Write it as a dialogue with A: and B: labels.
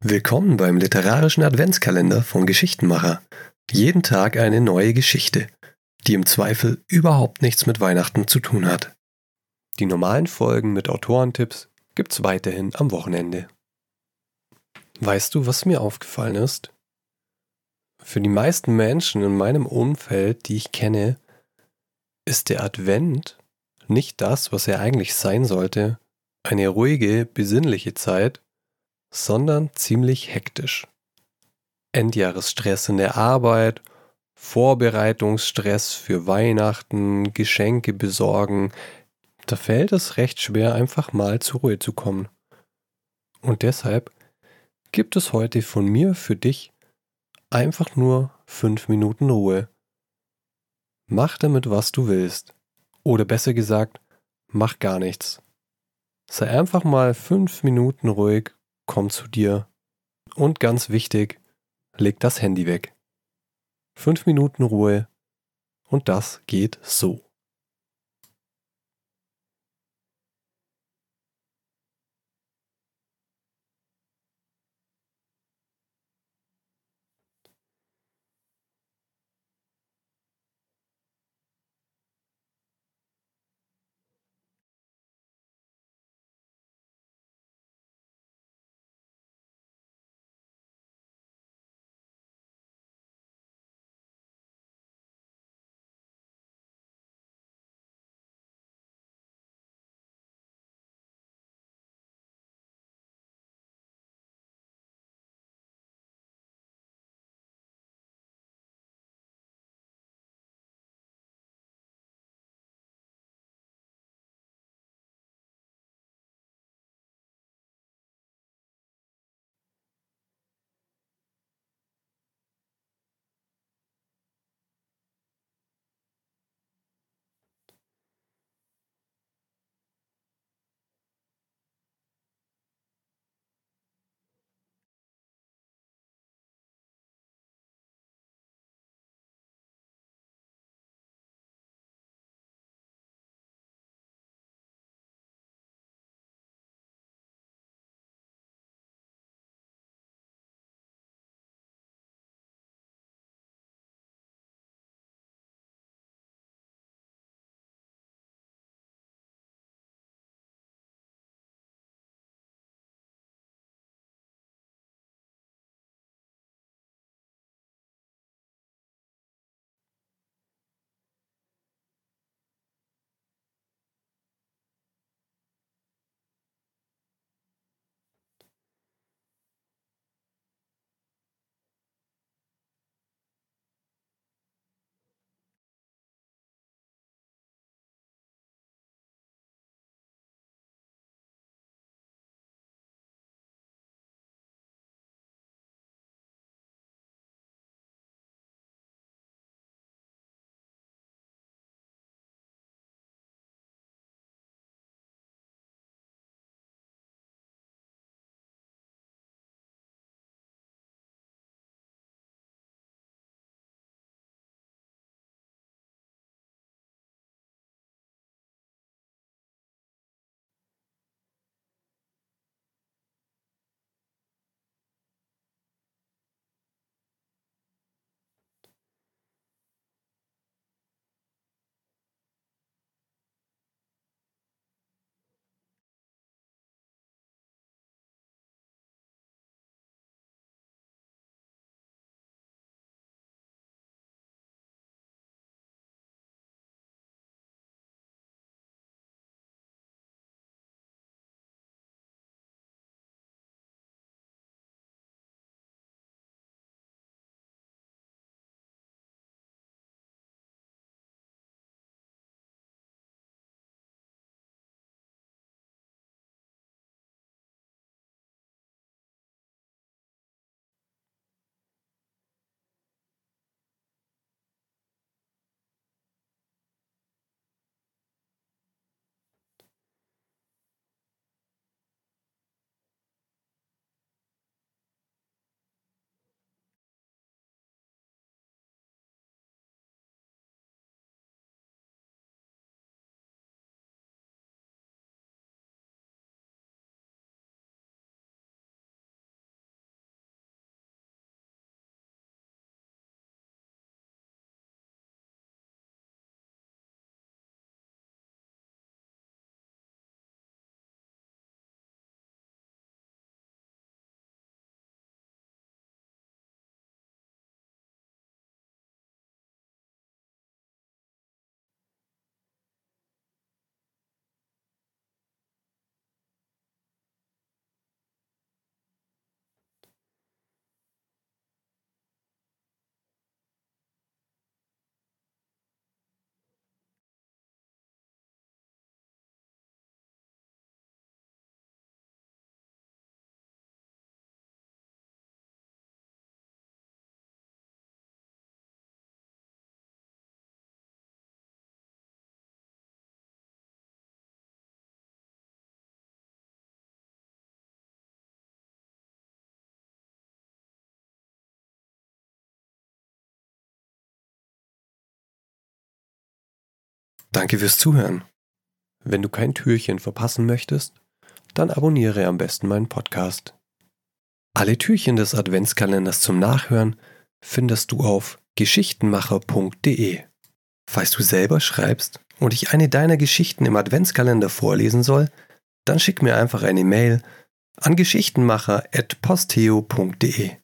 A: Willkommen beim literarischen Adventskalender von Geschichtenmacher. Jeden Tag eine neue Geschichte, die im Zweifel überhaupt nichts mit Weihnachten zu tun hat. Die normalen Folgen mit Autorentipps gibt's weiterhin am Wochenende. Weißt du, was mir aufgefallen ist? Für die meisten Menschen in meinem Umfeld, die ich kenne, ist der Advent nicht das, was er eigentlich sein sollte, eine ruhige, besinnliche Zeit, sondern ziemlich hektisch. Endjahresstress in der Arbeit, Vorbereitungsstress für Weihnachten, Geschenke besorgen, da fällt es recht schwer, einfach mal zur Ruhe zu kommen. Und deshalb gibt es heute von mir für dich einfach nur fünf Minuten Ruhe. Mach damit, was du willst. Oder besser gesagt, mach gar nichts. Sei einfach mal fünf Minuten ruhig, komm zu dir. Und ganz wichtig, leg das Handy weg. Fünf Minuten Ruhe. Und das geht so. Danke fürs Zuhören. Wenn du kein Türchen verpassen möchtest, dann abonniere am besten meinen Podcast. Alle Türchen des Adventskalenders zum Nachhören findest du auf geschichtenmacher.de. Falls du selber schreibst und ich eine deiner Geschichten im Adventskalender vorlesen soll, dann schick mir einfach eine Mail an geschichtenmacher.posteo.de.